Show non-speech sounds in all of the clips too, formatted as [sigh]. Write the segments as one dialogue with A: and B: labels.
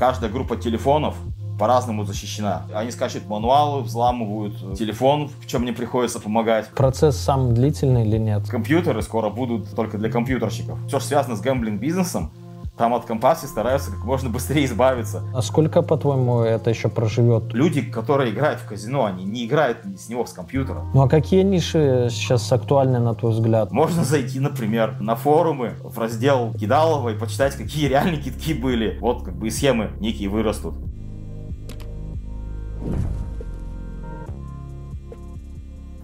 A: Каждая группа телефонов по-разному защищена. Они скачивают мануалы, взламывают телефон, в чем мне приходится помогать.
B: Процесс сам длительный или нет?
A: Компьютеры скоро будут только для компьютерщиков. Все, что связано с гэмблинг-бизнесом, там от компасии стараются как можно быстрее избавиться.
B: А сколько, по-твоему, это еще проживет?
A: Люди, которые играют в казино, они не играют с него с компьютера.
B: Ну а какие ниши сейчас актуальны, на твой взгляд?
A: Можно зайти, например, на форумы, в раздел Кидалова и почитать, какие реальные китки были. Вот как бы и схемы некие вырастут.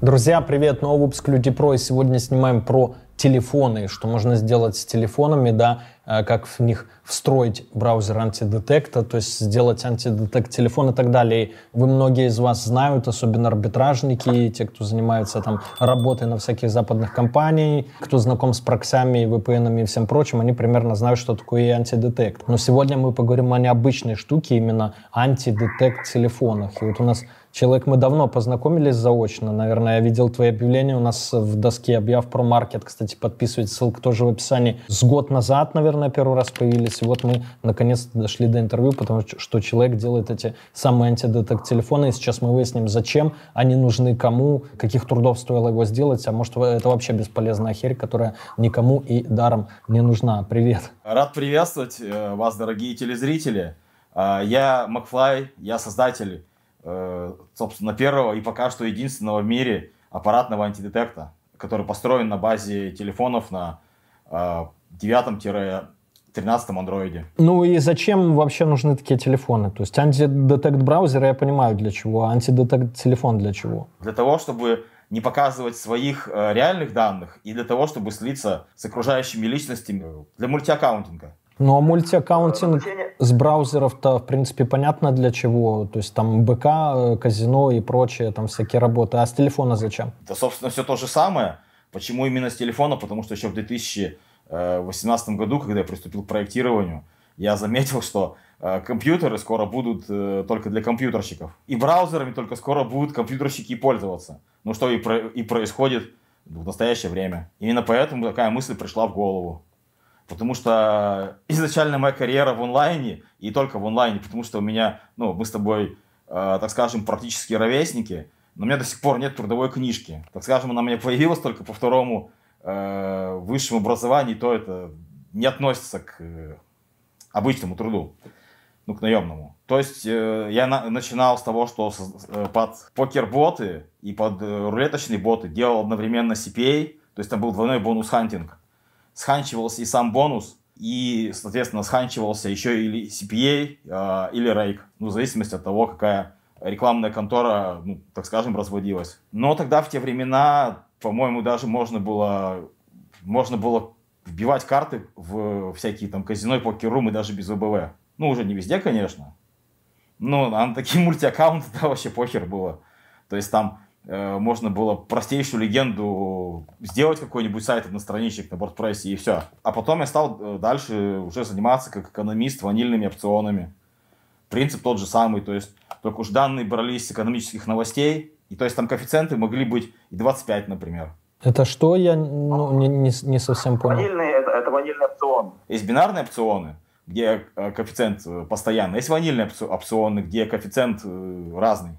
B: Друзья, привет! Новый выпуск Люди Про. И сегодня снимаем про телефоны, что можно сделать с телефонами, да, как в них встроить браузер антидетекта, то есть сделать антидетект телефон и так далее. Вы многие из вас знают, особенно арбитражники, те, кто занимается там работой на всяких западных компаниях, кто знаком с проксями, VPN и всем прочим, они примерно знают, что такое антидетект. Но сегодня мы поговорим о необычной штуке, именно антидетект телефонах. И вот у нас человек, мы давно познакомились заочно, наверное, я видел твои объявления у нас в доске объяв про маркет, кстати, подписывайтесь, ссылка тоже в описании. С год назад, наверное, первый раз появились, и вот мы наконец дошли до интервью, потому что человек делает эти самые антидетект телефоны, и сейчас мы выясним, зачем они нужны кому, каких трудов стоило его сделать, а может это вообще бесполезная херь, которая никому и даром не нужна. Привет.
A: Рад приветствовать э, вас, дорогие телезрители. А, я Макфлай, я создатель собственно, первого и пока что единственного в мире аппаратного антидетекта, который построен на базе телефонов на 9-13 андроиде.
B: Ну и зачем вообще нужны такие телефоны? То есть антидетект браузера я понимаю для чего, а антидетект телефон для чего?
A: Для того, чтобы не показывать своих э, реальных данных и для того, чтобы слиться с окружающими личностями для мультиаккаунтинга.
B: Ну а мультиаккаунтинг с браузеров-то, в принципе, понятно для чего. То есть там БК, э, казино и прочее, там всякие работы. А с телефона зачем?
A: Да, собственно, все то же самое. Почему именно с телефона? Потому что еще в 2018 году, когда я приступил к проектированию, я заметил, что э, компьютеры скоро будут э, только для компьютерщиков. И браузерами только скоро будут компьютерщики пользоваться. Ну что и, про и происходит в настоящее время. Именно поэтому такая мысль пришла в голову. Потому что [laughs] изначально моя карьера в онлайне, и только в онлайне, потому что у меня, ну, мы с тобой, э, так скажем, практически ровесники, но у меня до сих пор нет трудовой книжки. Так скажем, она у меня [laughs] появилась только по второму э, высшему образованию, то это не относится к э, обычному труду, ну, к наемному. То есть э, я на, начинал с того, что э, под покер-боты и под э, рулеточные боты делал одновременно CPA, то есть там был двойной бонус-хантинг сханчивался и сам бонус, и, соответственно, сханчивался еще или CPA, э, или рейк, ну, в зависимости от того, какая рекламная контора, ну, так скажем, разводилась. Но тогда, в те времена, по-моему, даже можно было, можно было вбивать карты в всякие там казино и покер-румы даже без ВБВ. Ну, уже не везде, конечно. Но а на такие [laughs] мультиаккаунты, да, вообще похер было. То есть там можно было простейшую легенду сделать какой-нибудь сайт одностраничник на WordPress и все. А потом я стал э, дальше уже заниматься как экономист ванильными опционами. Принцип тот же самый, то есть только уж данные брались с экономических новостей, и то есть там коэффициенты могли быть и 25, например.
B: Это что? Я ну, не, не, не совсем понял.
A: Ванильные, это, это ванильные опционы. Есть бинарные опционы, где э, коэффициент постоянный. Есть ванильные опционы, где коэффициент разный.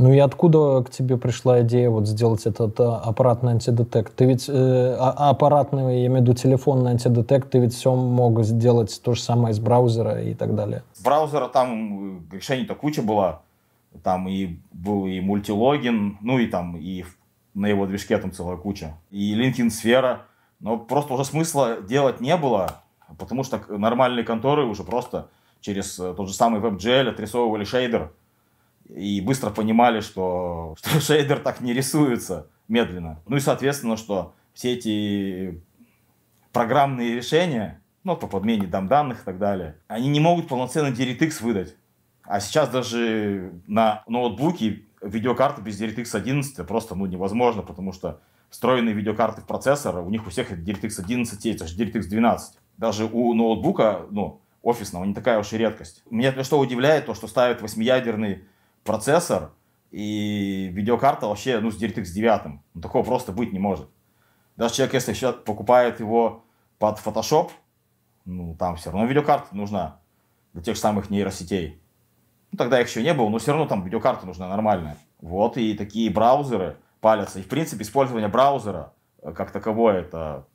B: Ну и откуда к тебе пришла идея вот сделать этот а, аппаратный антидетект? Ты ведь э, а, аппаратный, я имею в виду телефонный антидетект, ты ведь все мог сделать то же самое из браузера и так далее.
A: С браузера там э, решений-то куча была. Там и был и мультилогин, ну и там и на его движке там целая куча. И LinkedIn сфера. Но просто уже смысла делать не было, потому что нормальные конторы уже просто через э, тот же самый WebGL отрисовывали шейдер и быстро понимали, что, [laughs] что шейдер так не рисуется медленно. Ну и соответственно, что все эти программные решения, ну, по подмене дам данных и так далее, они не могут полноценный DirectX выдать. А сейчас даже на ноутбуке видеокарты без DirectX 11 просто ну, невозможно, потому что встроенные видеокарты в процессор, у них у всех DirectX 11 есть, аж DirectX 12. Даже у ноутбука, ну, офисного, не такая уж и редкость. Меня что удивляет, то, что ставят восьмиядерный процессор и видеокарта вообще, ну, с DirectX 9. Ну, такого просто быть не может. Даже человек, если сейчас покупает его под Photoshop, ну, там все равно видеокарта нужна для тех самых нейросетей. Ну, тогда их еще не было, но все равно там видеокарта нужна нормальная. Вот, и такие браузеры палятся. И, в принципе, использование браузера э, как таковое, это,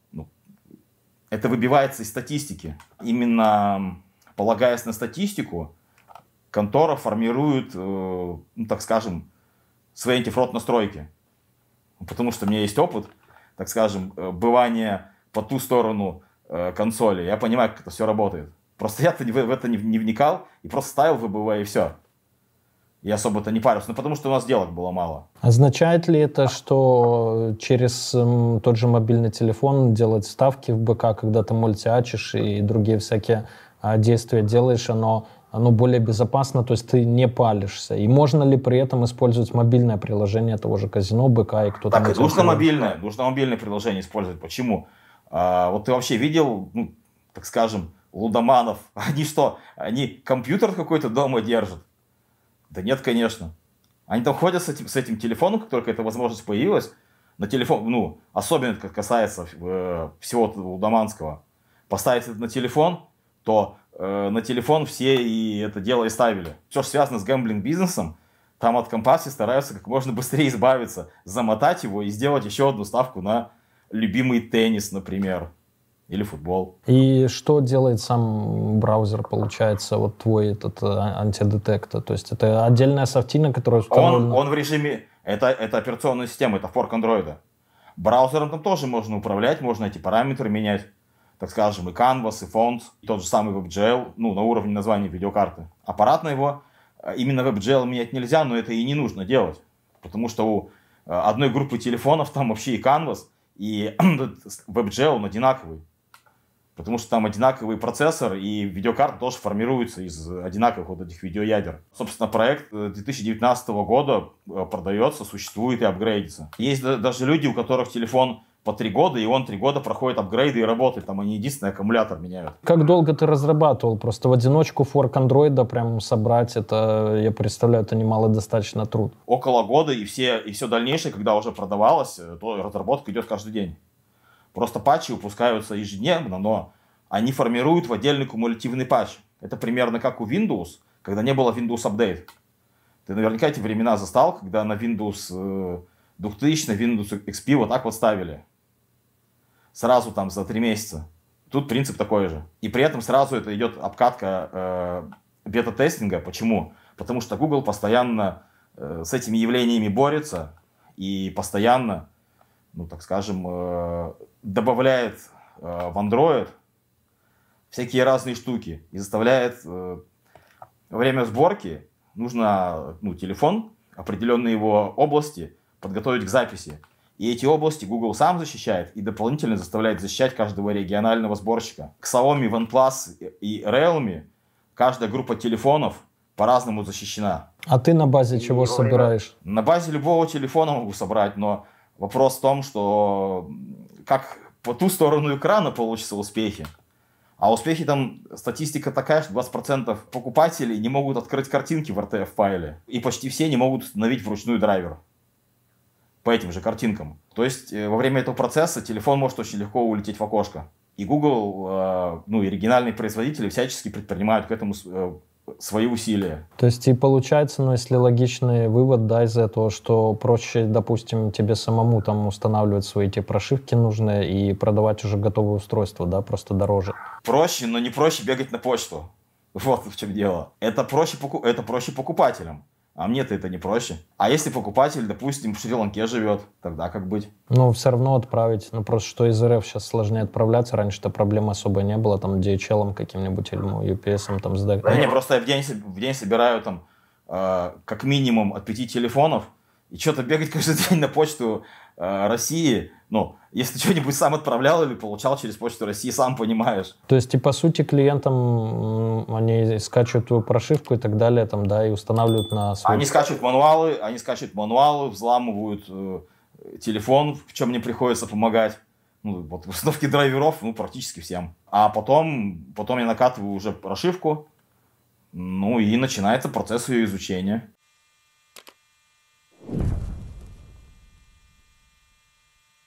A: это выбивается из статистики. Именно полагаясь на статистику, контора формирует, э, ну, так скажем, свои антифрод настройки. Потому что у меня есть опыт, так скажем, э, бывания по ту сторону консоли. Я понимаю, как это все работает. Просто я-то в это не вникал и просто ставил ВБВ и все. И особо-то не парился. Ну, потому что у нас делок было мало.
B: Означает ли это, что через м, тот же мобильный телефон делать ставки в БК, когда ты мультиачишь и другие всякие а, действия делаешь, оно, оно более безопасно, то есть ты не палишься? И можно ли при этом использовать мобильное приложение того же казино, БК и кто-то...
A: Так, нужно мобильное, нужно мобильное приложение использовать. Почему? А, вот ты вообще видел, ну, так скажем, лудоманов. [laughs] Они что, они компьютер какой-то дома держат? Да нет, конечно. Они там ходят с этим, с этим телефоном, как только эта возможность появилась, на телефон, ну, особенно это касается э, всего лудоманского. Поставить это на телефон, то э, на телефон все и это дело и ставили. Все, что связано с гэмблинг-бизнесом, там от компасии стараются как можно быстрее избавиться, замотать его и сделать еще одну ставку на любимый теннис, например. Или футбол.
B: И что делает сам браузер, получается, вот твой этот э, антидетектор? То есть это отдельная софтина, которая
A: установлена... Он, он в режиме... Это, это операционная система, это форк андроида. Браузером там тоже можно управлять, можно эти параметры менять. Так скажем, и Canvas, и Fonts, и тот же самый WebGL, ну, на уровне названия видеокарты. Аппарат на его, э, именно WebGL менять нельзя, но это и не нужно делать. Потому что у э, одной группы телефонов там вообще и Canvas, и [clears throat] WebGL, он одинаковый. Потому что там одинаковый процессор, и видеокарта тоже формируется из одинаковых вот этих видеоядер. Собственно, проект 2019 э, года э, продается, существует и апгрейдится. Есть даже люди, у которых телефон по три года, и он три года проходит апгрейды и работает. Там они единственный аккумулятор меняют.
B: Как долго ты разрабатывал? Просто в одиночку форк андроида прям собрать, это, я представляю, это немало достаточно труд.
A: Около года, и все, и все дальнейшее, когда уже продавалось, э, то разработка идет каждый день. Просто патчи выпускаются ежедневно, но они формируют в отдельный кумулятивный патч. Это примерно как у Windows, когда не было Windows Update. Ты наверняка эти времена застал, когда на Windows 2000, э, на Windows XP вот так вот ставили. Сразу там за три месяца. Тут принцип такой же. И при этом сразу это идет обкатка э, бета-тестинга. Почему? Потому что Google постоянно э, с этими явлениями борется и постоянно, ну так скажем, э, добавляет э, в Android всякие разные штуки и заставляет э, во время сборки нужно ну, телефон определенные его области подготовить к записи. И эти области Google сам защищает и дополнительно заставляет защищать каждого регионального сборщика. К Xiaomi, OnePlus и Realme каждая группа телефонов по-разному защищена.
B: А ты на базе чего собираешь?
A: На базе любого телефона могу собрать, но вопрос в том, что как по ту сторону экрана получатся успехи. А успехи там, статистика такая, что 20% покупателей не могут открыть картинки в RTF-файле. И почти все не могут установить вручную драйвер по этим же картинкам. То есть э, во время этого процесса телефон может очень легко улететь в окошко. И Google, э, ну и оригинальные производители всячески предпринимают к этому э, свои усилия.
B: То есть и получается, ну если логичный вывод, да, из этого, что проще, допустим, тебе самому там устанавливать свои те прошивки нужные и продавать уже готовые устройства, да, просто дороже.
A: Проще, но не проще бегать на почту. [laughs] Вот в чем дело. Это проще, это проще покупателям. А мне-то это не проще. А если покупатель, допустим, в Шри-Ланке живет, тогда как быть?
B: Ну, все равно отправить. Ну, просто что из РФ сейчас сложнее отправляться. Раньше-то проблем особо не было, там, DHL каким-нибудь или ну, UPS там сдать.
A: Да не, просто я в день, в день собираю там э, как минимум от пяти телефонов, и что-то бегать каждый [laughs] день на почту э, России, ну, если [laughs] что-нибудь сам отправлял или получал через почту России, сам понимаешь.
B: То есть, и по сути, клиентам они скачивают твою прошивку и так далее, там, да, и устанавливают на
A: свой... Они скачивают мануалы, они скачивают мануалы, взламывают э, телефон, в чем мне приходится помогать. Ну, вот [laughs] в установке драйверов, ну, практически всем. А потом, потом я накатываю уже прошивку, ну, и начинается процесс ее изучения.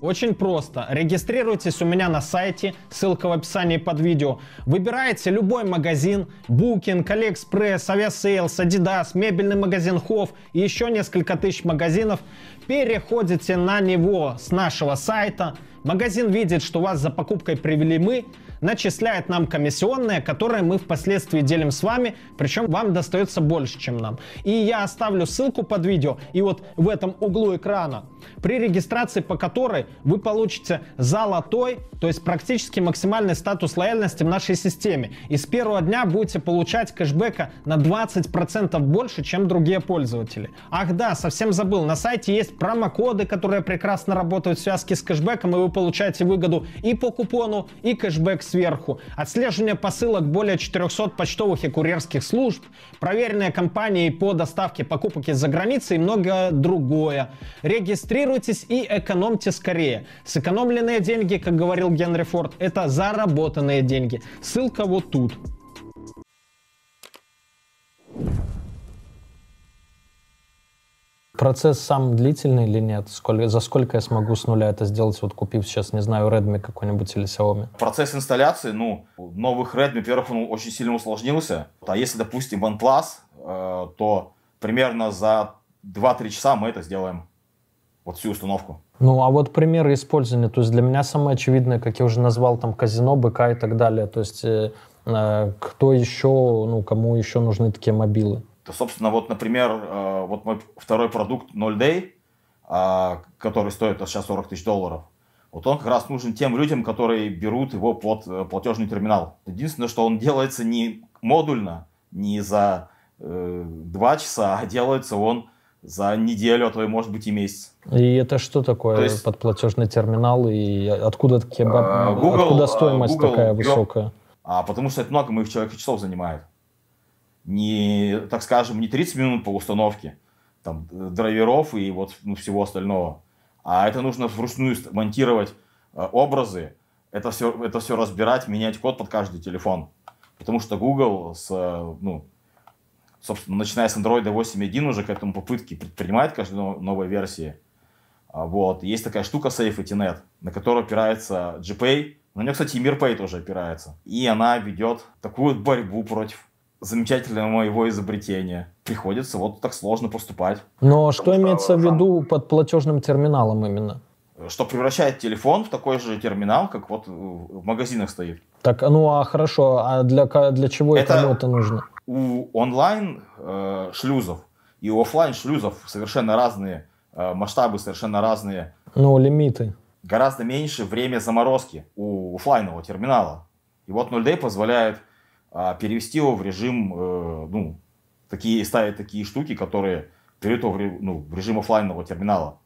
B: Очень просто. Регистрируйтесь у меня на сайте, ссылка в описании под видео. Выбираете любой магазин, Booking, AliExpress, Aviasales, Adidas, мебельный магазин Hof и еще несколько тысяч магазинов. Переходите на него с нашего сайта. Магазин видит, что вас за покупкой привели мы, начисляет нам комиссионные, которые мы впоследствии делим с вами, причем вам достается больше, чем нам. И я оставлю ссылку под видео, и вот в этом углу экрана, при регистрации по которой вы получите золотой, то есть практически максимальный статус лояльности в нашей системе. И с первого дня будете получать кэшбэка на 20% больше, чем другие пользователи. Ах да, совсем забыл, на сайте есть промокоды, которые прекрасно работают в связке с кэшбэком, и вы получаете выгоду и по купону, и кэшбэк сверху, отслеживание посылок более 400 почтовых и курьерских служб, проверенные компании по доставке покупок из-за границы и многое другое. Регистрируйтесь и экономьте скорее. Сэкономленные деньги, как говорил Генри Форд, это заработанные деньги. Ссылка вот тут. Процесс сам длительный или нет? Сколько, за сколько я смогу с нуля это сделать, вот купив сейчас, не знаю, Redmi какой-нибудь или Xiaomi?
A: Процесс инсталляции, ну, новых Redmi, во-первых, он очень сильно усложнился. А если, допустим, OnePlus, э, то примерно за 2-3 часа мы это сделаем. Вот всю установку.
B: Ну, а вот примеры использования, то есть для меня самое очевидное, как я уже назвал, там, казино, БК и так далее, то есть э, э кто еще, ну, кому еще нужны такие мобилы?
A: То, собственно, вот, например, э, вот мой второй продукт 0 Day, а, который стоит сейчас 40 тысяч долларов, вот он как раз нужен тем людям, которые берут его под э, платежный терминал. Единственное, что он делается не модульно, не за э, 2 часа, а делается он за неделю, а то и может быть и месяц.
B: И это что такое то есть, подплатежный терминал и откуда такие э, Google, откуда стоимость Google такая высокая?
A: А потому что это много моих человек часов занимает не, так скажем, не 30 минут по установке там, драйверов и вот ну, всего остального, а это нужно вручную монтировать э, образы, это все, это все разбирать, менять код под каждый телефон. Потому что Google, с, ну, собственно, начиная с Android 8.1 уже к этому попытки предпринимает каждой новой версии. А, вот. Есть такая штука SafetyNet, на которую опирается GPay. На нее, кстати, и MirPay тоже опирается. И она ведет такую борьбу против замечательное моего изобретения. Приходится вот так сложно поступать.
B: Но что имеется в виду под платежным терминалом именно?
A: Что превращает телефон в такой же терминал, как вот в магазинах стоит.
B: Так, ну а хорошо, а для, для чего это, кому это нужно?
A: У онлайн э, шлюзов и у офлайн шлюзов совершенно разные э, масштабы, совершенно разные.
B: Ну, лимиты.
A: Гораздо меньше время заморозки у офлайнового терминала. И вот 0D позволяет а перевести его в режим, э, ну, такие, ставить такие штуки, которые перейдут его в, ну, в режим офлайнового терминала.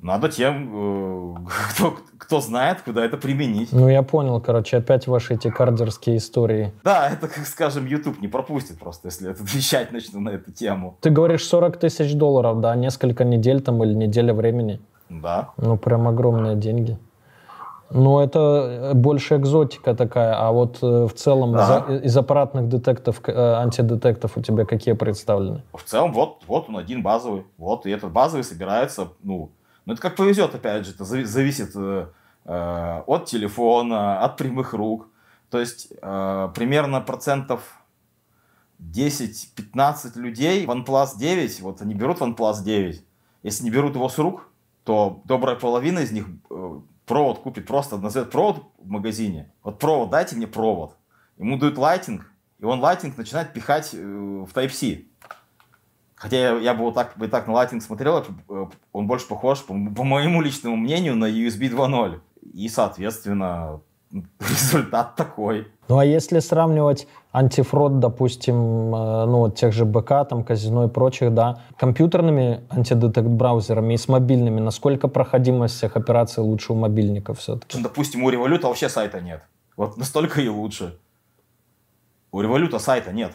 A: Надо тем, э, [laughs] кто, кто знает, куда это применить.
B: Ну, я понял, короче, опять ваши эти кардерские истории.
A: Да, это, как скажем, YouTube не пропустит просто, если это [laughs] вещать начну на эту тему.
B: Ты говоришь 40 тысяч долларов, да, несколько недель там или неделя времени.
A: Да.
B: Ну, прям огромные деньги. Ну, это больше экзотика такая, а вот э, в целом
A: Да.
B: из, из аппаратных детектов, э, антидетектов у тебя какие представлены?
A: В целом, вот, вот он один базовый. Вот, и этот базовый собирается, ну, ну это как повезет, опять же, это зави- зависит э, э, от телефона, от прямых рук. То есть, э, примерно процентов 10-15 людей OnePlus 9, вот они берут OnePlus 9, если не берут его с рук, то добрая половина из них э, провод купит, просто назовет провод в магазине. Вот провод, дайте мне провод. Ему дают лайтинг, и он лайтинг начинает пихать э, в Type-C. Хотя я, я бы вот так, бы так на лайтинг смотрел, э, он больше похож, по, по моему личному мнению, на USB 2.0. И, соответственно, [laughs] результат такой.
B: Ну, а если сравнивать антифрод, допустим, э, ну, вот тех же БК, там, казино и прочих, да, компьютерными антидетект-браузерами и с мобильными, насколько проходимость всех операций лучше у мобильников все-таки?
A: Ну, Допустим, у Revolut вообще сайта нет. Вот настолько и лучше. У Revolut сайта нет.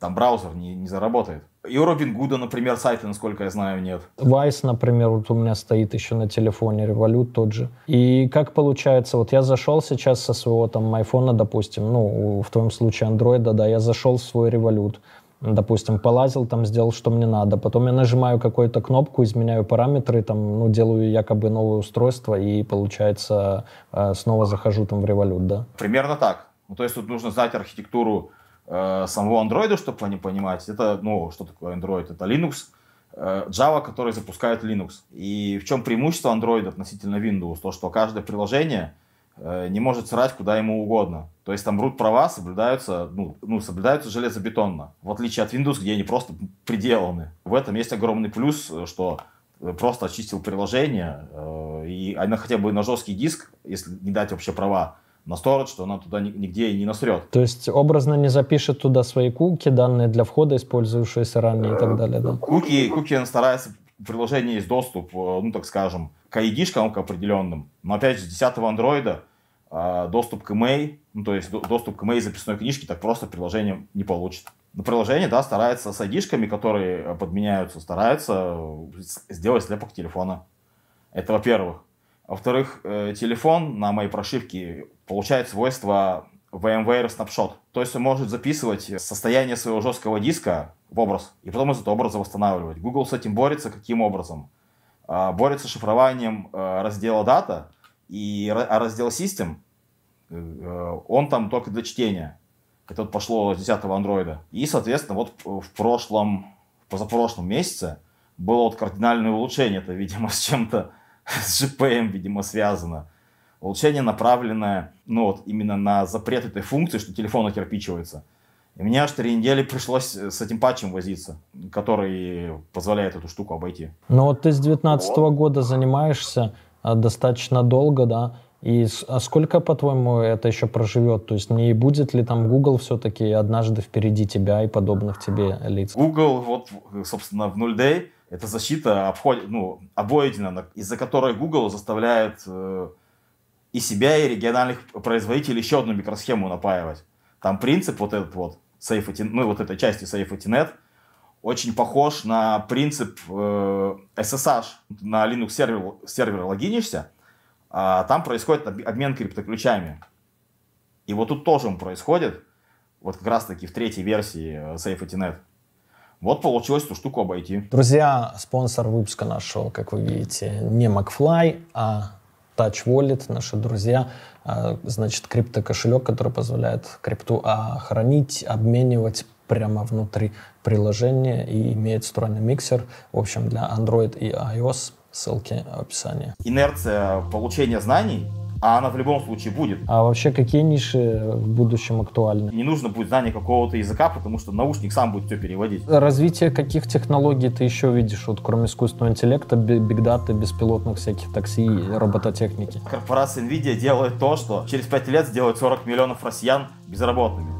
A: Там браузер не, не заработает. И у Робин Гуда, например, сайта, насколько я знаю, нет.
B: Vice, например, вот у меня стоит еще на телефоне, Revolut тот же. И как получается, вот я зашел сейчас со своего там айфона, допустим, ну, в твоем случае андроида, да, я зашел в свой Revolut, допустим, полазил там, сделал, что мне надо. Потом я нажимаю какую-то кнопку, изменяю параметры, там, ну, делаю якобы новое устройство, и, получается, э, снова захожу там в Revolut, да.
A: Примерно так. Ну, то есть тут нужно знать архитектуру э, самого андроида, чтобы они понимать. Это, ну, что такое Android? Это Linux, э, Java, который запускает Linux. И в чем преимущество Android относительно Windows? То, что каждое приложение э, не может срать куда ему угодно. То есть там root права соблюдаются, ну, ну, соблюдаются железобетонно. В отличие от Windows, где они просто приделаны. В этом есть огромный плюс, что просто очистил приложение, и она хотя бы на жесткий диск, если не дать вообще права, на storage, что она туда ни- нигде и не насрет.
B: То есть образно не запишет туда свои куки, данные для входа, использующиеся ранее и так далее, да?
A: Куки, куки он старается, в приложении есть доступ, э, ну так скажем, к ID-шкам к определенным. Но опять же, с 10 андроида э, доступ к email, ну то есть до- доступ к email записной книжки так просто приложение не получит. Но приложение, да, старается с ID-шками, которые э, подменяются, старается э, сделать слепок телефона. Это во-первых. Во-вторых, э, телефон на моей прошивке получает свойства VMware Snapshot. То есть он может записывать состояние своего жесткого диска в образ, и потом из этого образа восстанавливать. Google с этим борется каким образом? А, Борется шифрованием э, раздела дата, и а раздел System, э, он там только для чтения. Это вот пошло с 10 андроида. И, соответственно, вот в прошлом, в позапрошлом месяце было вот кардинальное улучшение. Это, видимо, с чем-то, [laughs] с GPM, видимо, связано. Улучшение направленное, ну вот, именно на запрет этой функции, что телефон окирпичивается. И мне аж три недели пришлось с этим патчем возиться, который позволяет эту штуку обойти.
B: Ну вот ты с 19 года занимаешься а, достаточно долго, да? И а сколько, по-твоему, это еще проживет? То есть не будет ли там Google все-таки однажды впереди тебя и подобных тебе лиц?
A: Google, вот, собственно, в Null Day, это защита обходит, ну, обойдена, на- из-за которой Google заставляет э, и себя, и региональных производителей еще одну микросхему напаивать. Там принцип вот этот вот, Safety, ну, вот этой части SafetyNet, очень похож на принцип э, SSH. На Linux сервер, сервер логинишься, а там происходит об- обмен криптоключами. И вот тут тоже он происходит, вот как раз таки в третьей версии э, SafetyNet. Вот получилось эту штуку обойти.
B: Друзья, спонсор выпуска нашего, как вы видите, не McFly, а Touch Wallet, наши друзья. А, Значит, криптокошелек, который позволяет крипту хранить, обменивать прямо внутри приложения и имеет встроенный миксер, в общем, для Android и iOS. Ссылки в описании.
A: Инерция получения знаний, а она в любом случае будет.
B: А вообще, какие ниши в будущем актуальны?
A: Не нужно будет знание какого-то языка, потому что наушник сам будет все переводить.
B: Развитие каких технологий ты еще видишь, вот кроме искусственного интеллекта, би- бигдаты, беспилотных всяких такси и робототехники?
A: Корпорация Nvidia делает то, что через 5 лет сделает 40 миллионов россиян безработными.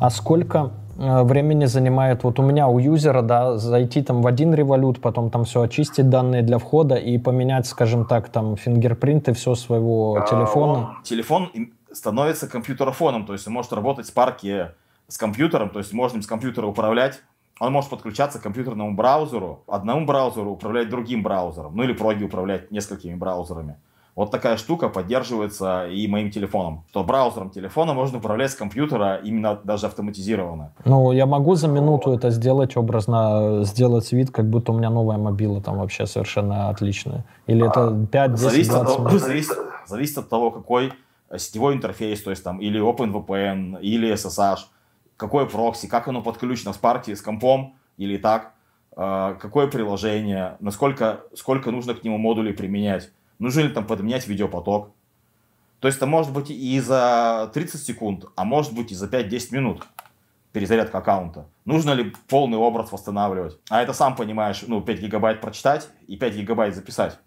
B: А сколько времени занимает, вот у меня, у юзера, да, зайти там в один револют, потом там все очистить данные для входа и поменять, скажем так, там фингерпринты все своего а, телефона?
A: Телефон становится компьютерофоном, то есть он может работать с парки с компьютером, то есть можно им с компьютера управлять, он может подключаться к компьютерному браузеру, одному браузеру управлять другим браузером, ну или проги управлять несколькими браузерами. Вот такая штука поддерживается и моим телефоном. Что браузером телефона можно управлять с компьютера именно даже автоматизированно.
B: Ну, я могу за минуту это сделать, образно сделать вид, как будто у меня новая мобила там вообще совершенно отличная. Или это 5, 10,
A: зависит
B: 20
A: от, зависит, зависит от того, какой сетевой интерфейс, то есть там или OpenVPN, или SSH, какой прокси, как оно подключено с партией, с компом или так, э, какое приложение, насколько сколько нужно к нему модулей применять нужно ли там подменять видеопоток. То есть это может быть и за 30 секунд, а может быть и за 5-10 минут перезарядка аккаунта. Нужно ли полный образ восстанавливать? А это сам понимаешь, ну, 5 гигабайт прочитать и 5 гигабайт записать.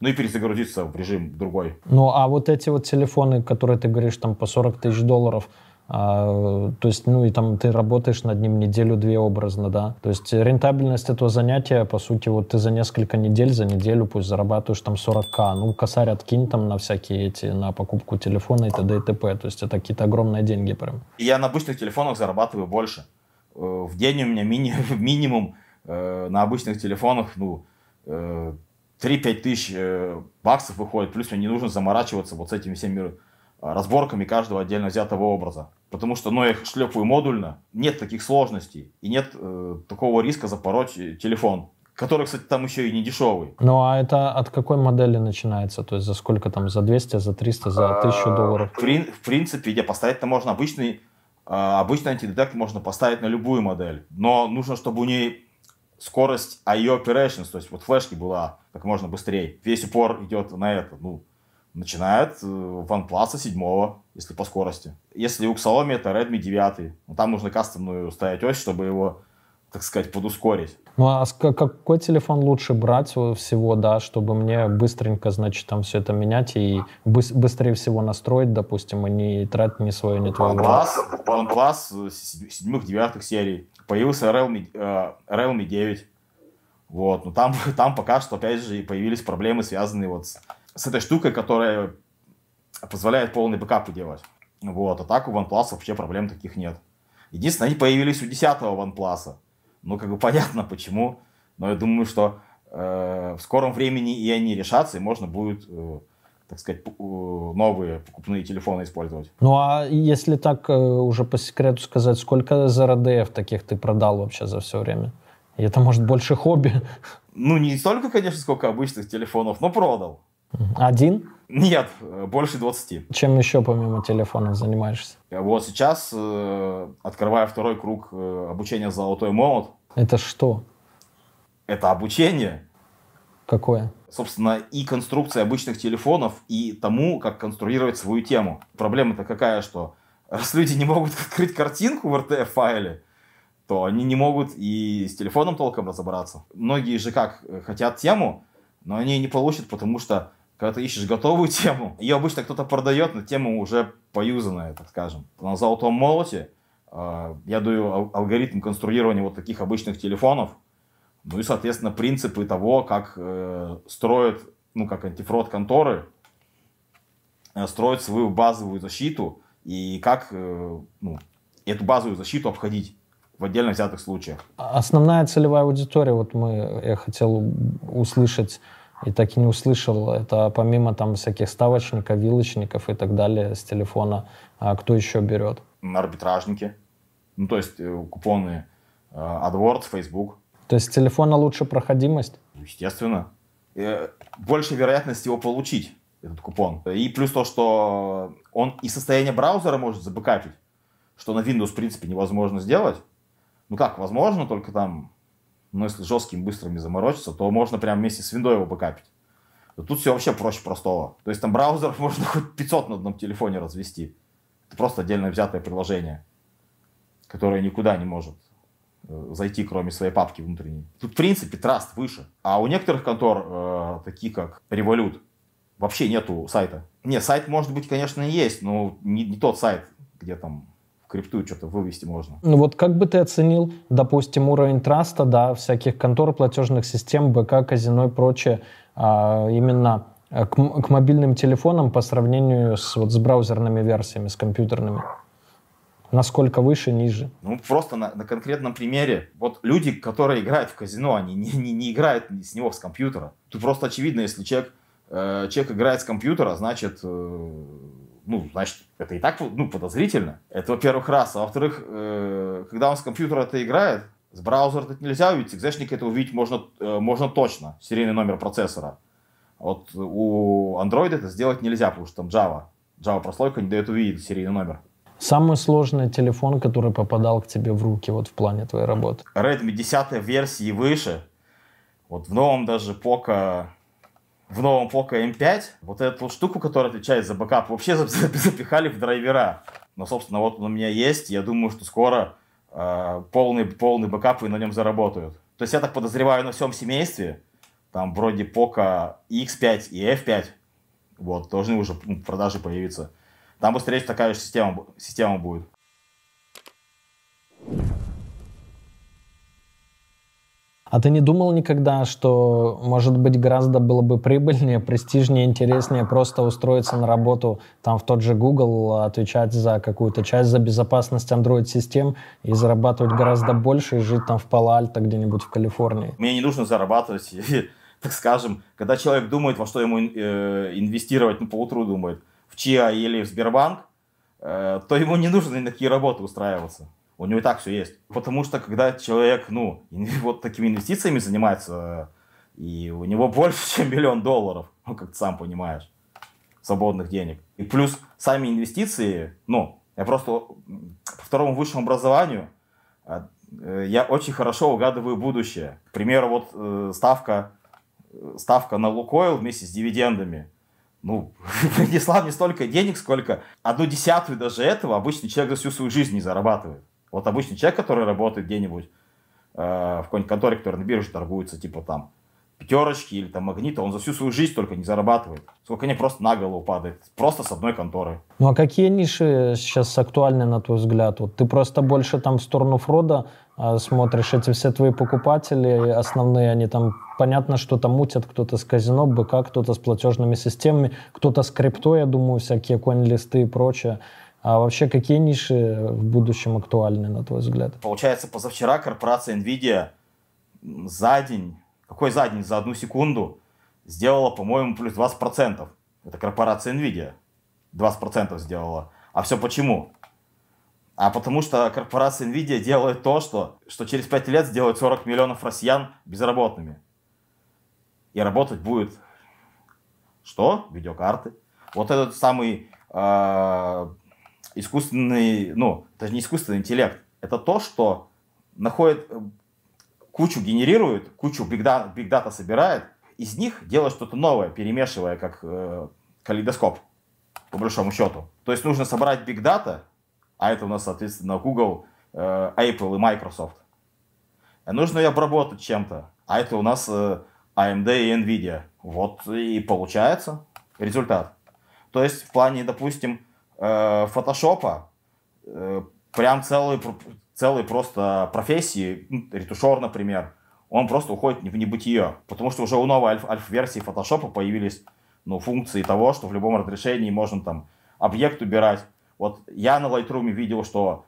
A: Ну и перезагрузиться в режим другой.
B: Ну, а вот эти вот телефоны, которые ты говоришь, там по 40 тысяч долларов, а, то есть, ну и там ты работаешь над ним неделю-две образно, да. То есть рентабельность этого занятия, по сути, вот ты за несколько недель, за неделю пусть зарабатываешь там 40к. Ну, косарь откинь там на всякие эти, на покупку телефона и т.д. и т.п. То есть это какие-то огромные деньги прям.
A: Я на обычных телефонах зарабатываю больше. Э, в день у меня мини, [laughs] минимум э, на обычных телефонах, ну, 3-5 э, тысяч баксов выходит, плюс мне не нужно заморачиваться вот с этими всеми разборками каждого отдельно взятого образа. Потому что, ну, я их шлепаю модульно, нет таких сложностей и нет э, такого риска запороть телефон, который, кстати, там еще и не дешевый.
B: Ну, а это от какой модели начинается? То есть за сколько там? За 200, за 300, за 1000 а, долларов?
A: В, в принципе, где поставить-то можно обычный, э, обычный антидетект можно поставить на любую модель, но нужно, чтобы у нее скорость IO operations, то есть вот флешки была как можно быстрее. Весь упор идет на это. Ну, начинает э, OnePlus 7, если по скорости. Если у Xiaomi это Redmi 9. Ну, там нужно кастомную ставить ось, чтобы его, так сказать, подускорить.
B: Ну а какой телефон лучше брать всего, да, чтобы мне быстренько, значит, там все это менять и быстрее всего настроить, допустим, и не тратить ни свое, ни твое
A: OnePlus, OnePlus 7-9 серий. Появился Realme, uh, Realme 9. Вот, но там, [laughs] там пока что, опять же, появились проблемы, связанные вот с с этой штукой, которая позволяет полный бэкап делать. Вот, а так у OnePlus вообще проблем таких нет. Единственное, они появились у 10-го OnePlus. Ну, как бы понятно почему. Но я думаю, что э, в скором времени и они решатся, и можно будет, э, так сказать, новые покупные телефоны использовать.
B: Ну, а если так э, уже по секрету сказать, сколько ZRDF таких ты продал вообще за все время? И это, может, больше хобби?
A: Ну, не столько, конечно, сколько обычных телефонов, но продал.
B: Один?
A: Нет, больше 20.
B: Чем еще помимо телефонов занимаешься?
A: Вот сейчас э, открываю второй круг э, обучения «Золотой молот».
B: Это что?
A: Это обучение.
B: Какое?
A: Собственно, и конструкция обычных телефонов, и тому, как конструировать свою тему. Проблема-то какая, что раз люди не могут [laughs] открыть картинку в RTF-файле, то они не могут и с телефоном толком разобраться. Многие же как э, хотят тему, но они не получат, потому что когда ты ищешь готовую [laughs] тему, ее обычно кто-то продает, но тема уже поюзанная, так скажем. На золотом молоте э, я даю алгоритм конструирования вот таких обычных телефонов, ну и, соответственно, принципы того, как э, строят, ну, как антифрод конторы, э, строят свою базовую защиту и как э, ну, эту базовую защиту обходить в отдельно взятых случаях.
B: Основная целевая аудитория, вот мы, я хотел услышать и так и не услышал. Это помимо там всяких ставочников, вилочников и так далее с телефона, а кто еще берет?
A: Арбитражники. Ну, то есть э, купоны э, AdWords, Facebook.
B: То есть телефона лучше проходимость?
A: Естественно. Э, больше вероятность его получить, этот купон. И плюс то, что он и состояние браузера может забэкапить, что на Windows, в принципе, невозможно сделать. Ну как, возможно, только там но если жестким быстрыми заморочиться, то можно прямо вместе с виндой его бэкапить. Но тут все вообще проще простого. То есть там браузер [laughs] можно хоть 500 на одном телефоне развести. Это просто отдельно взятое приложение, которое никуда не может э, зайти, кроме своей папки внутренней. Тут, в принципе, траст выше. А у некоторых контор, э, такие как Revolut, вообще нету сайта. Не, сайт, может быть, конечно, и есть, но не, не тот сайт, где там крипту что-то вывести можно.
B: Ну вот как бы ты оценил, допустим, уровень траста, да, всяких контор, платежных систем, БК, казино и прочее, а, именно к, к мобильным телефонам по сравнению с, вот, с браузерными версиями, с компьютерными? Насколько выше, ниже?
A: Ну, просто на, на конкретном примере. Вот люди, которые играют в казино, они не, не, не играют с него с компьютера. Тут просто очевидно, если человек, э, человек играет с компьютера, значит, э, ну, значит, это и так ну, подозрительно. Это, во-первых, раз. А во-вторых, э, когда он с компьютера это играет, с браузера это нельзя увидеть, с экзешника это увидеть можно, э, можно точно, серийный номер процессора. Вот у Android это сделать нельзя, потому что там Java. Java прослойка не дает увидеть серийный номер.
B: Самый сложный телефон, который попадал к тебе в руки вот в плане твоей работы?
A: Redmi 10 версии выше. Вот в новом даже Poco, в новом Poco M5, вот эту штуку, которая отвечает за бэкап, вообще [laughs] запихали в драйвера. Но, собственно, вот он у меня есть. Я думаю, что скоро э, полный, полный бэкап и на нем заработают. То есть я так подозреваю на всем семействе. Там вроде Poco X5 и F5. Вот, должны уже в продаже появиться. Там быстрее такая же система, система будет.
B: А ты не думал никогда, что, может быть, гораздо было бы прибыльнее, престижнее, интереснее просто устроиться на работу там в тот же Google, отвечать за какую-то часть, за безопасность Android-систем и зарабатывать гораздо больше и жить там в Пало-Альто где-нибудь в Калифорнии?
A: Мне не нужно зарабатывать, [laughs] так скажем. Когда человек думает, во что ему э, инвестировать, ну, по утру думает, в ЧИА или в Сбербанк, э, то ему не нужно на такие работы устраиваться. У него и так все есть. Потому что когда человек, ну, [laughs] вот такими инвестициями занимается, и у него больше, [laughs] чем миллион долларов, ну, как ты сам понимаешь, свободных денег. И плюс сами инвестиции, ну, я просто по второму высшему образованию, э, я очень хорошо угадываю будущее. К примеру, вот э, ставка, ставка на Лукойл вместе с дивидендами – ну, [laughs] принесла не столько денег, сколько одну десятую даже этого обычный человек за всю свою жизнь не зарабатывает. Вот обычный человек, который работает где-нибудь э, в какой-нибудь конторе, который на бирже торгуется, типа там пятерочки или там магнита, он за всю свою жизнь только не зарабатывает. Сколько они просто на голову падает. Просто с одной конторы.
B: Ну а какие ниши сейчас актуальны, на твой взгляд? Вот ты просто больше там в сторону Фрода э, смотришь, эти все твои покупатели основные, они там, понятно, что-то мутят, кто-то с казино, БК, кто-то с платежными системами, кто-то с крипто, я думаю, всякие коин-листы и прочее. А вообще какие ниши в будущем актуальны, на твой взгляд?
A: Получается, позавчера корпорация NVIDIA за день какой за день, за одну секунду сделала, по-моему, плюс 20%. Это корпорация NVIDIA. 20% сделала. А все почему? А потому что корпорация NVIDIA делает то, что, что через 5 лет сделает 40 миллионов россиян безработными. И работать будет что? Видеокарты. Вот этот самый э, искусственный, ну, это не искусственный интеллект. Это то, что находит кучу генерирует, кучу бигдата, собирает, из них делает что-то новое, перемешивая как э, калейдоскоп, по большому счету. То есть нужно собрать бигдата, а это у нас, соответственно, Google, э, Apple и Microsoft. Нужно ее обработать чем-то, а это у нас э, AMD и Nvidia. Вот и получается результат. То есть в плане, допустим, э, фотошопа э, прям целый целые просто профессии, ну, ретушер, например, он просто уходит в небытие. Потому что уже у новой альф- альф-версии Photoshop появились ну, функции того, что в любом разрешении можно там объект убирать. Вот я на Lightroom видел, что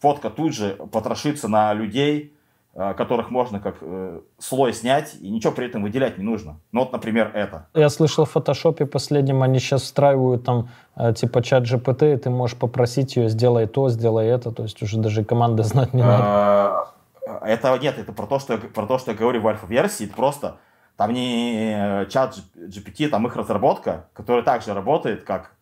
A: фотка тут же потрошится на людей, которых можно как э, слой снять, и ничего при этом выделять не нужно. Ну вот, например, это.
B: Я слышал в фотошопе последнем, они сейчас встраивают там э, типа чат GPT, и ты можешь попросить ее, сделай то, сделай это, то есть уже даже команды [laughs] знать не надо.
A: Это нет, это про то, что, про то, что я говорю в альфа-версии, это просто там не чат GPT, там их разработка, которая также работает, как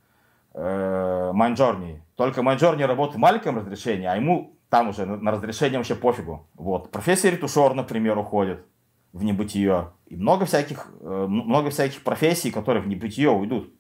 A: э, MindJourney. Только MindJourney работает в маленьком разрешении, а ему там уже на, разрешение вообще пофигу. Вот. Профессия ретушер, например, уходит в небытие. И много всяких, э, много всяких профессий, которые в небытие уйдут.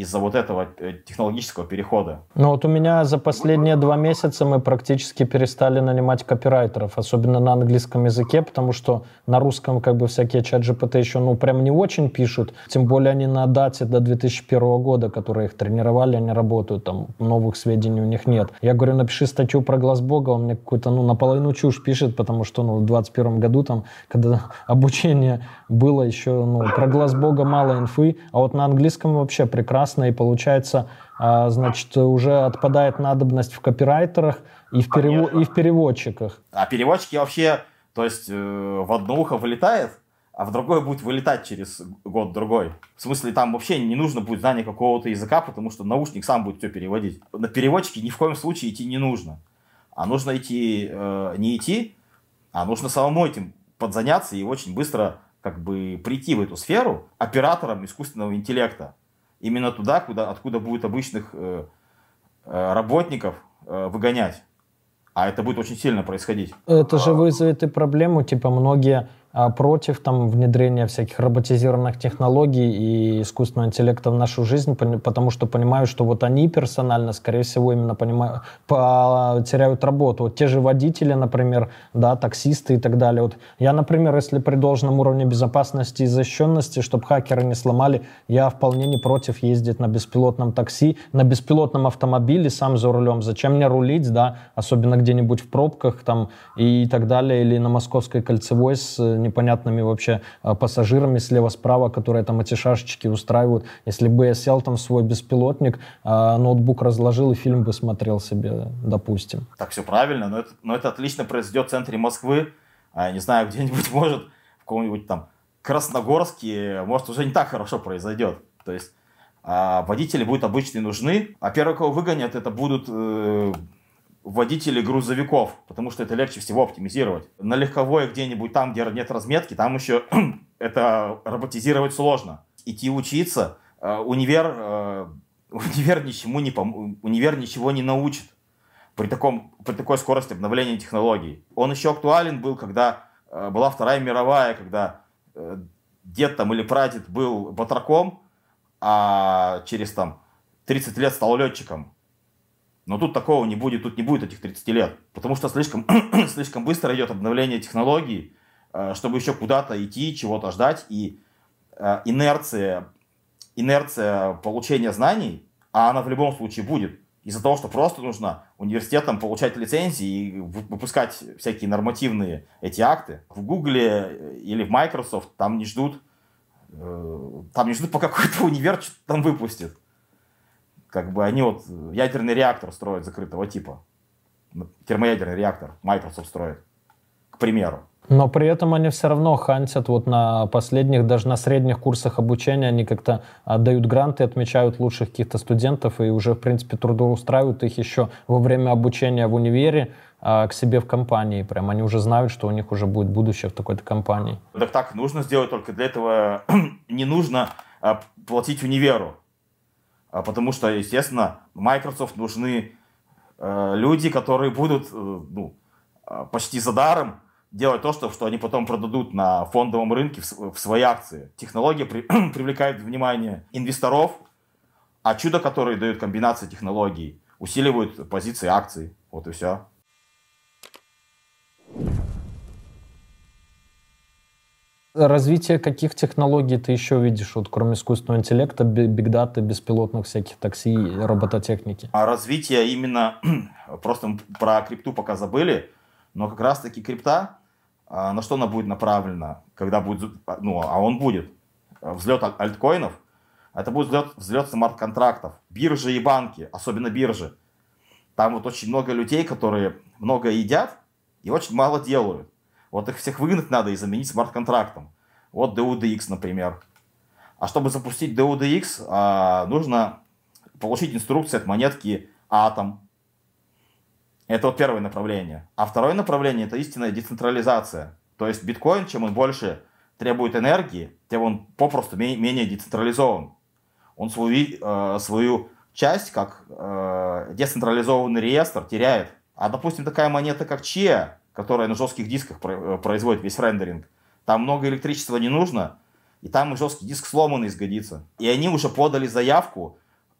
A: Из-за вот этого э, технологического перехода.
B: Ну вот у меня за последние два месяца мы практически перестали нанимать копирайтеров, особенно на английском языке, потому что на русском как бы всякие чат GPT еще ну прям не очень пишут, тем более они на дате до 2001 года, которые их тренировали, они работают, там новых сведений у них нет. Я говорю, напиши статью про глаз Бога, он мне какую-то ну наполовину чушь пишет, потому что ну в 21 году там, когда [laughs] обучение было еще ну про глаз Бога мало инфы, а вот на английском вообще прекрасно прекрасно, и получается, а, значит, уже отпадает надобность в копирайтерах и в, перево- и в переводчиках.
A: А переводчики вообще, то есть э, в одно ухо вылетает, а в другое будет вылетать через год-другой. В смысле, там вообще не нужно будет знание какого-то языка, потому что наушник сам будет все переводить. На переводчике ни в коем случае идти не нужно. А нужно идти, э, не идти, а нужно самому этим подзаняться и очень быстро как бы прийти в эту сферу оператором искусственного интеллекта именно туда, куда, откуда будет обычных э, э, работников э, выгонять. А это будет очень сильно происходить.
B: Это же вызовет и проблему, типа многие против там, внедрения всяких роботизированных технологий и искусственного интеллекта в нашу жизнь, потому что понимают, что вот они персонально, скорее всего, именно понимают, потеряют работу. Вот те же водители, например, да, таксисты и так далее. Вот я, например, если при должном уровне безопасности и защищенности, чтобы хакеры не сломали, я вполне не против ездить на беспилотном такси, на беспилотном автомобиле сам за рулем. Зачем мне рулить, да, особенно где-нибудь в пробках там и так далее, или на Московской кольцевой с непонятными вообще а, пассажирами слева-справа, которые там эти шашечки устраивают. Если бы я сел там в свой беспилотник, а, ноутбук разложил и фильм бы смотрел себе, допустим.
A: Так все правильно, но это, но это отлично произойдет в центре Москвы, а, не знаю, [laughs] где-нибудь может, в каком-нибудь там Красногорске, может, уже не так хорошо произойдет. То есть а водители будут обычные нужны, а первые, кого выгонят, это будут э, водителей грузовиков, потому что это легче всего оптимизировать. На легковое где-нибудь там, где нет разметки, там еще [clears throat] это роботизировать сложно. Идти учиться, э, универ, э, [laughs] универ, ничему не пом- универ ничего не научит при, таком, при такой скорости обновления технологий. Он еще актуален был, когда э, была Вторая мировая, когда дед там или прадед был батраком, а через там 30 лет стал летчиком. Но тут такого не будет, тут не будет этих 30 лет. Потому что слишком, [clears throat] слишком быстро идет обновление технологий, э, чтобы еще куда-то идти, чего-то ждать. И э, инерция, инерция получения знаний, а она в любом случае будет, из-за того, что просто нужно университетам получать лицензии и выпускать всякие нормативные эти акты. В Гугле или в Microsoft там не ждут, э, там не ждут, пока какой-то [laughs] универ что-то там выпустит как бы они вот ядерный реактор строят закрытого типа. Термоядерный реактор Microsoft строит, к примеру.
B: Но при этом они все равно хантят вот на последних, даже на средних курсах обучения, они как-то отдают гранты, отмечают лучших каких-то студентов и уже, в принципе, трудоустраивают их еще во время обучения в универе а, к себе в компании. Прям они уже знают, что у них уже будет будущее в такой-то компании.
A: Так так нужно сделать, только для этого [clears throat] не нужно а, платить универу. А потому что, естественно, Microsoft нужны э, люди, которые будут э, ну, а, почти за даром делать то, что, что они потом продадут на фондовом рынке в, в свои акции. Технология при, [clears throat] привлекает внимание инвесторов, а чудо, которые дают комбинации технологий, усиливают позиции акций. Вот и все.
B: Развитие каких технологий ты еще видишь, вот, кроме искусственного интеллекта, бигдаты, беспилотных всяких такси, робототехники?
A: А развитие именно, [clears throat] просто про крипту пока забыли, но как раз-таки крипта, а, на что она будет направлена, когда будет, ну, а он будет, взлет альткоинов, это будет взлет, взлет смарт-контрактов, биржи и банки, особенно биржи. Там вот очень много людей, которые много едят и очень мало делают. Вот их всех выгнать надо и заменить смарт-контрактом. Вот DUDX, например. А чтобы запустить DUDX, а, нужно получить инструкции от монетки Атом. Это вот первое направление. А второе направление – это истинная децентрализация. То есть биткоин, чем он больше требует энергии, тем он попросту менее децентрализован. Он свою, э, свою часть, как э, децентрализованный реестр, теряет. А, допустим, такая монета, как Chia, которая на жестких дисках э, производит весь рендеринг. Там много электричества не нужно, и там и жесткий диск сломанный сгодится. И они уже подали заявку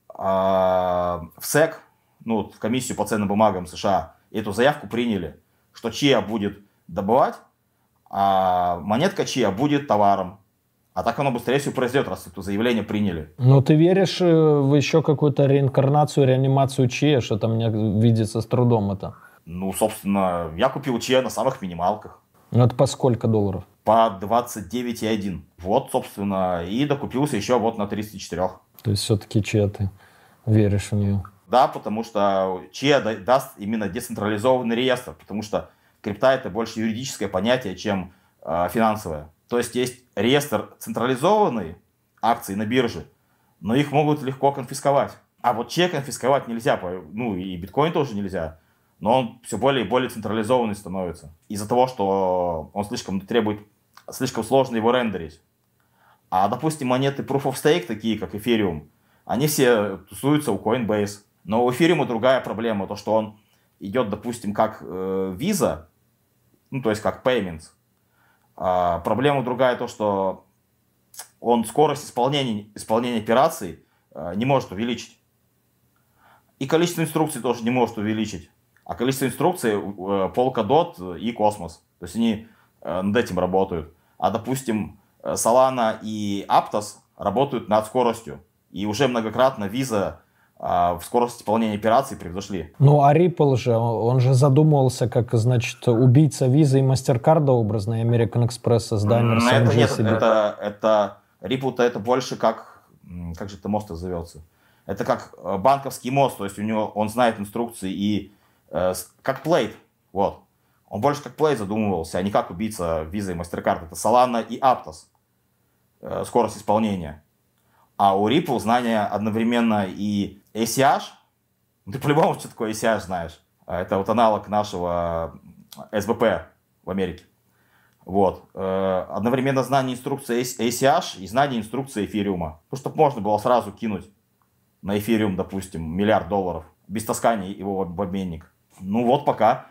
A: а, в СЭК, ну, в комиссию по ценным бумагам США, эту заявку приняли, что ЧИА будет добывать, а монетка ЧИА будет товаром. А так оно быстрее всего произойдет, раз это заявление приняли.
B: Ну, ты веришь э, в еще какую-то реинкарнацию, реанимацию ЧИА, что там мне видится с трудом это?
A: Ну, собственно, я купил ЧИА на самых минималках.
B: Ну, это по сколько долларов?
A: По 29,1. Вот, собственно, и докупился еще вот на 34.
B: То есть все-таки ЧИА ты веришь в нее?
A: Да, потому что ЧИА даст именно децентрализованный реестр, потому что крипта это больше юридическое понятие, чем э, финансовое. То есть есть реестр централизованный акций на бирже, но их могут легко конфисковать. А вот чек конфисковать нельзя, ну и биткоин тоже нельзя, но он все более и более централизованный становится. Из-за того, что он слишком требует, слишком сложно его рендерить. А, допустим, монеты Proof of Stake, такие как Ethereum, они все тусуются у Coinbase. Но у Ethereum другая проблема, то что он идет, допустим, как э, Visa, ну, то есть как payments. А, проблема другая то, что он скорость исполнения, исполнения операций э, не может увеличить. И количество инструкций тоже не может увеличить. А количество инструкций э, Polkadot и Cosmos. То есть они э, над этим работают. А, допустим, Solana и Aptos работают над скоростью. И уже многократно Visa а, в скорость исполнения операций превзошли.
B: Ну, а Ripple же, он же задумывался как, значит, убийца Visa и MasterCard образно, и American Express создание
A: mm, это, нет, себе. это, это Ripple-то это больше как, как же это мост назовется? Это как э, банковский мост, то есть у него, он знает инструкции и э, как плейт, вот. Он больше как плейт задумывался, а не как убийца Visa и MasterCard. Это Solana и Aptos, э, скорость исполнения. А у Ripple знания одновременно и ACH. Ты по-любому что такое ACH знаешь. А это вот аналог нашего SBP в Америке. Вот. Э, одновременно знание инструкции ACH и знание инструкции эфириума. Ну, чтобы можно было сразу кинуть на эфириум, допустим, миллиард долларов без таскания его в обменник. Ну вот пока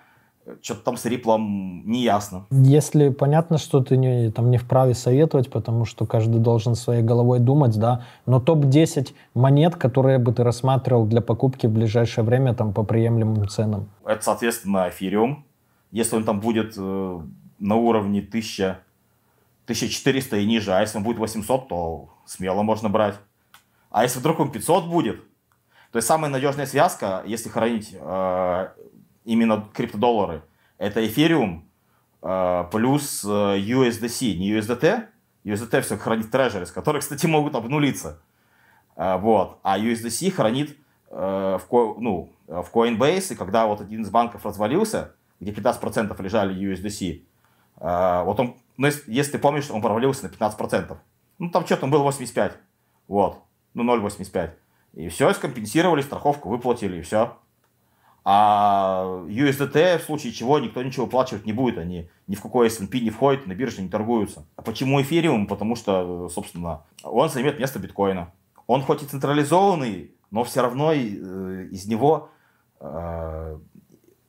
A: что-то там с Риплом не ясно.
B: Если понятно, что ты не, там не вправе советовать, потому что каждый должен своей головой думать, да, но топ-10 монет, которые бы ты рассматривал для покупки в ближайшее время там по приемлемым ценам.
A: Это, соответственно, эфириум. Если он там будет э, на уровне 1000, 1400 и ниже, а если он будет 800, то смело можно брать. А если вдруг он 500 будет, то есть самая надежная связка, если хранить э, именно криптодоллары, это эфириум э, плюс э, USDC, не USDT. USDT все хранит трежерис, которые, кстати, могут обнулиться. Э, вот. А USDC хранит в, ну, в Coinbase, и когда вот один из банков развалился, где 15% лежали USDC, вот он, ну, если, если ты помнишь, он провалился на 15%. Ну, там что-то был 85. Вот. Ну, 0,85. И все, скомпенсировали, страховку выплатили, и все. А USDT в случае чего никто ничего выплачивать не будет. Они ни в какой S&P не входят, на бирже не торгуются. А почему эфириум? Потому что, собственно, он займет место биткоина. Он хоть и централизованный, но все равно э, из него э,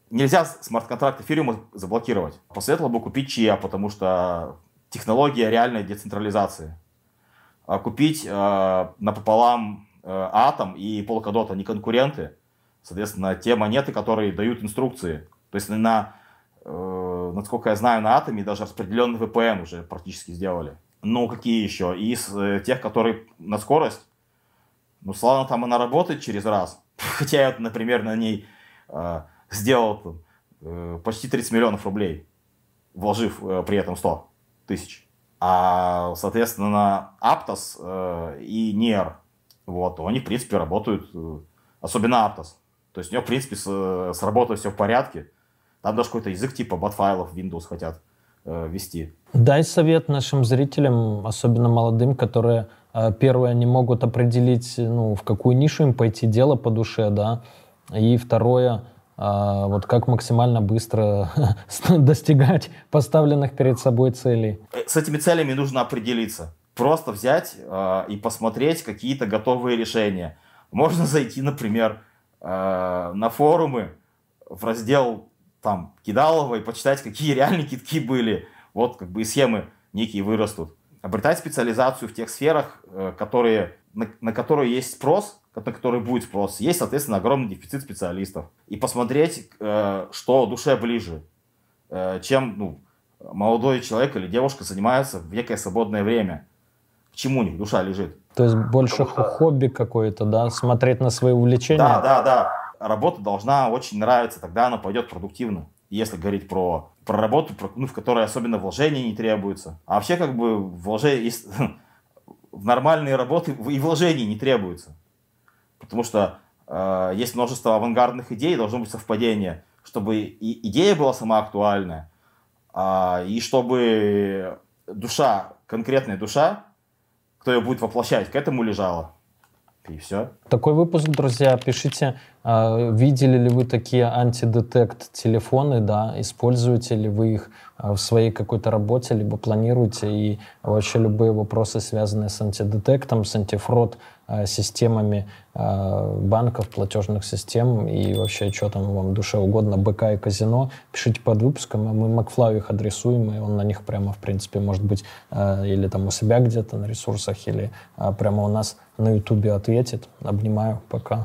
A: нельзя смарт-контракт эфириума заблокировать. Посоветовал бы купить чья, потому что технология реальной децентрализации. А купить э, напополам э, Атом и Polkadot, они конкуренты – Соответственно, те монеты, которые дают инструкции. То есть на, э, насколько я знаю, на Атоме даже распределенный VPN уже практически сделали. Ну, какие еще? Из э, тех, которые на скорость, ну, славно там она работает через раз. [laughs] Хотя я, например, на ней э, сделал э, почти 30 миллионов рублей, вложив э, при этом 100 тысяч. А, соответственно, Aptos э, и NIR, вот, они, в принципе, работают, э, особенно Aptos. То есть у него, в принципе, с, с работой все в порядке. Там даже какой-то язык типа бат-файлов Windows хотят э, вести.
B: Дай совет нашим зрителям, особенно молодым, которые э, первое не могут определить, ну, в какую нишу им пойти, дело по душе, да, и второе, э, вот как максимально быстро [laughs] достигать поставленных перед собой целей.
A: Э, с этими целями нужно определиться. Просто взять э, и посмотреть какие-то готовые решения. Можно [laughs] зайти, например, э, на форумы, в раздел там Кидалова и почитать, какие реальные китки были. Вот как бы и схемы некие вырастут. Обретать специализацию в тех сферах, э, которые, на, на которые есть спрос, на который будет спрос, есть, соответственно, огромный дефицит специалистов. И посмотреть, э, что душе ближе, э, чем ну, молодой человек или девушка занимается в некое свободное время. К чему у них душа лежит.
B: То есть больше хобби какое-то, да, смотреть на свои увлечения?
A: Да, да, да. Работа должна очень нравиться, тогда она пойдет продуктивно. Если говорить про, про работу, про, ну, в которой особенно вложений не требуется. А вообще как бы вложение, [laughs] в нормальные работы и вложений не требуется. Потому что э, есть множество авангардных идей, должно быть совпадение, чтобы и идея была сама актуальная, э, и чтобы душа, конкретная душа, кто ее будет воплощать, к этому лежала. И все.
B: Такой выпуск, друзья, пишите, э, видели ли вы такие антидетект телефоны, да, используете ли вы их э, в своей какой-то работе, либо планируете, и вообще любые вопросы, связанные с антидетектом, с антифрод, Э, системами банков, платежных систем и вообще, что там вам душе угодно, БК и казино, пишите под выпуском, а мы Макфлау их адресуем, и он на них прямо, в принципе, может быть, или там у себя где-то на ресурсах, или прямо у нас на Ютубе ответит. Обнимаю, пока.